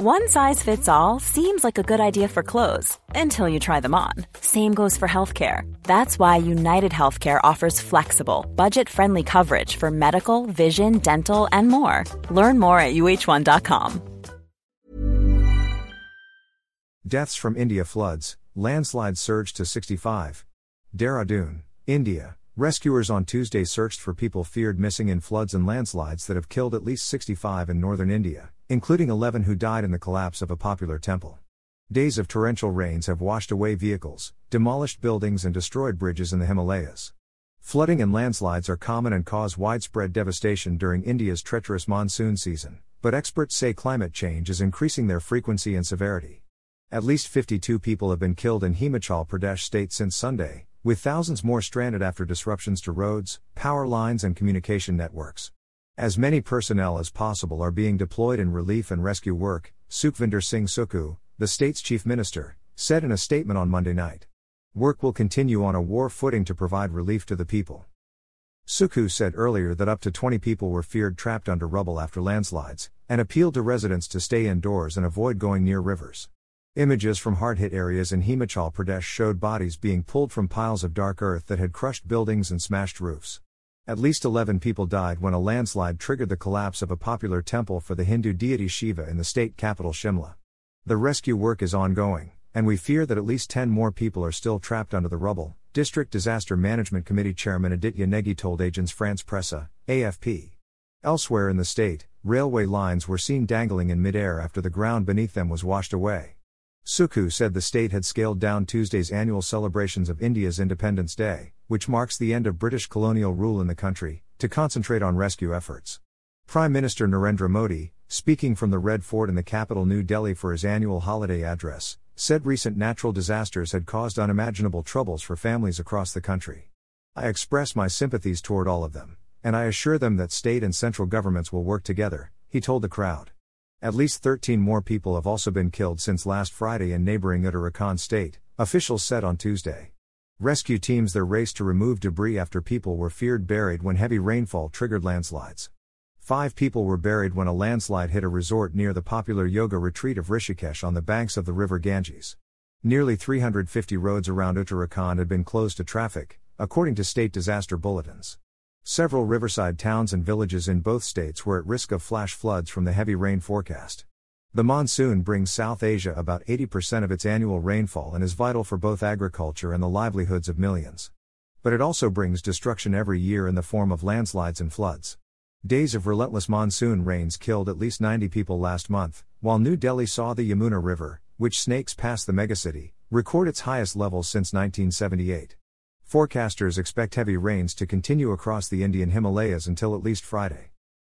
One size fits all seems like a good idea for clothes until you try them on. Same goes for healthcare. That's why United Healthcare offers flexible, budget friendly coverage for medical, vision, dental, and more. Learn more at uh1.com. Deaths from India floods, landslide surged to 65. Dehradun, India. Rescuers on Tuesday searched for people feared missing in floods and landslides that have killed at least 65 in northern India, including 11 who died in the collapse of a popular temple. Days of torrential rains have washed away vehicles, demolished buildings, and destroyed bridges in the Himalayas. Flooding and landslides are common and cause widespread devastation during India's treacherous monsoon season, but experts say climate change is increasing their frequency and severity. At least 52 people have been killed in Himachal Pradesh state since Sunday, with thousands more stranded after disruptions to roads, power lines, and communication networks. As many personnel as possible are being deployed in relief and rescue work, Sukhvinder Singh Sukhu, the state's chief minister, said in a statement on Monday night. Work will continue on a war footing to provide relief to the people. Sukhu said earlier that up to 20 people were feared trapped under rubble after landslides, and appealed to residents to stay indoors and avoid going near rivers. Images from hard hit areas in Himachal Pradesh showed bodies being pulled from piles of dark earth that had crushed buildings and smashed roofs. At least 11 people died when a landslide triggered the collapse of a popular temple for the Hindu deity Shiva in the state capital Shimla. The rescue work is ongoing, and we fear that at least 10 more people are still trapped under the rubble, District Disaster Management Committee Chairman Aditya Negi told Agence France Presse, AFP. Elsewhere in the state, railway lines were seen dangling in midair after the ground beneath them was washed away. Sukhu said the state had scaled down Tuesday's annual celebrations of India's Independence Day, which marks the end of British colonial rule in the country, to concentrate on rescue efforts. Prime Minister Narendra Modi, speaking from the Red Fort in the capital New Delhi for his annual holiday address, said recent natural disasters had caused unimaginable troubles for families across the country. I express my sympathies toward all of them, and I assure them that state and central governments will work together, he told the crowd. At least 13 more people have also been killed since last Friday in neighboring Uttarakhand state, officials said on Tuesday. Rescue teams there raced to remove debris after people were feared buried when heavy rainfall triggered landslides. Five people were buried when a landslide hit a resort near the popular yoga retreat of Rishikesh on the banks of the river Ganges. Nearly 350 roads around Uttarakhand had been closed to traffic, according to state disaster bulletins. Several riverside towns and villages in both states were at risk of flash floods from the heavy rain forecast. The monsoon brings South Asia about 80% of its annual rainfall and is vital for both agriculture and the livelihoods of millions. But it also brings destruction every year in the form of landslides and floods. Days of relentless monsoon rains killed at least 90 people last month, while New Delhi saw the Yamuna River, which snakes past the megacity, record its highest levels since 1978. Forecasters expect heavy rains to continue across the Indian Himalayas until at least Friday.